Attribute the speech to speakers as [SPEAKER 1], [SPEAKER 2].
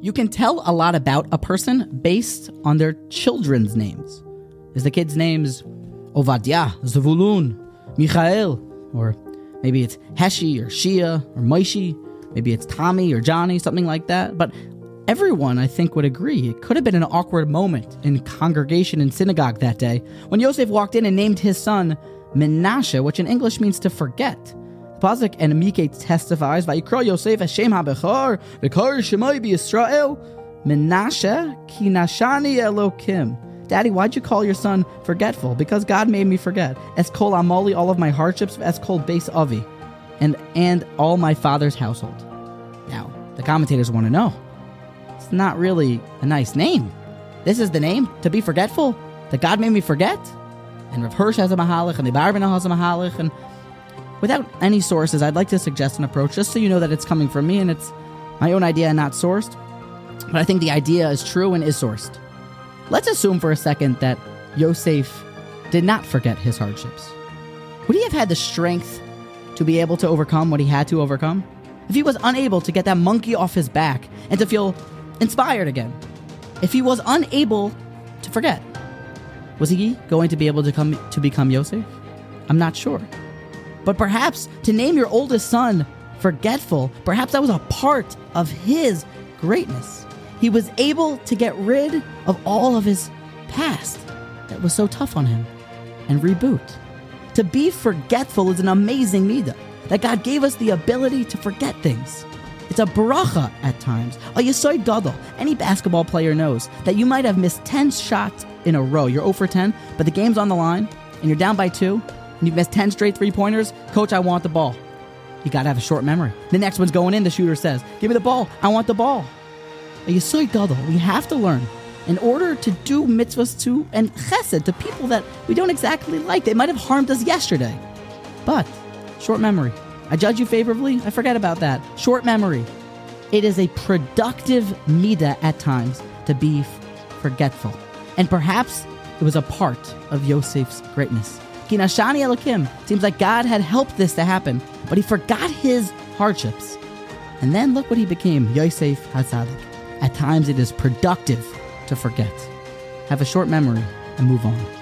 [SPEAKER 1] You can tell a lot about a person based on their children's names. Is the kid's names Ovadia, Zavulun, Michael, or maybe it's Heshi or Shia or Maishi, maybe it's Tommy or Johnny, something like that. But everyone, I think, would agree it could have been an awkward moment in congregation and synagogue that day when Yosef walked in and named his son Menashe, which in English means to forget. Pasuk and Miketz testifies, Vayikra Yosef Hashem HaBechor, V'kar Shemai Yisrael, Menashe Kinashani Elokim. Daddy, why'd you call your son forgetful? Because God made me forget. Es kol amoli, all of my hardships, es kol beis avi, and and all my father's household. Now, the commentators want to know. It's not really a nice name. This is the name to be forgetful that God made me forget. And Rav Hirsch has a mahalich, and the Barbanah has a mahalich, and without any sources, I'd like to suggest an approach just so you know that it's coming from me and it's my own idea and not sourced. But I think the idea is true and is sourced. Let's assume for a second that Yosef did not forget his hardships. Would he have had the strength to be able to overcome what he had to overcome? If he was unable to get that monkey off his back and to feel inspired again? If he was unable to forget? Was he going to be able to come to become Yosef? I'm not sure. But perhaps to name your oldest son forgetful, perhaps that was a part of his greatness. He was able to get rid of all of his past that was so tough on him and reboot. To be forgetful is an amazing midah that God gave us the ability to forget things. It's a bracha at times. A Yisoid Gadol. Any basketball player knows that you might have missed 10 shots in a row. You're 0 for 10, but the game's on the line, and you're down by two, you've missed 10 straight three pointers. Coach, I want the ball. You gotta have a short memory. The next one's going in, the shooter says, Give me the ball. I want the ball. Yisoid Gadol. We have to learn in order to do mitzvahs to and chesed to people that we don't exactly like. They might have harmed us yesterday. But, short memory. I judge you favorably, I forget about that. Short memory. It is a productive midah at times to be forgetful. And perhaps it was a part of Yosef's greatness. Seems like God had helped this to happen, but he forgot his hardships. And then look what he became, Yosef Hatzadik. At times it is productive to forget. Have a short memory and move on.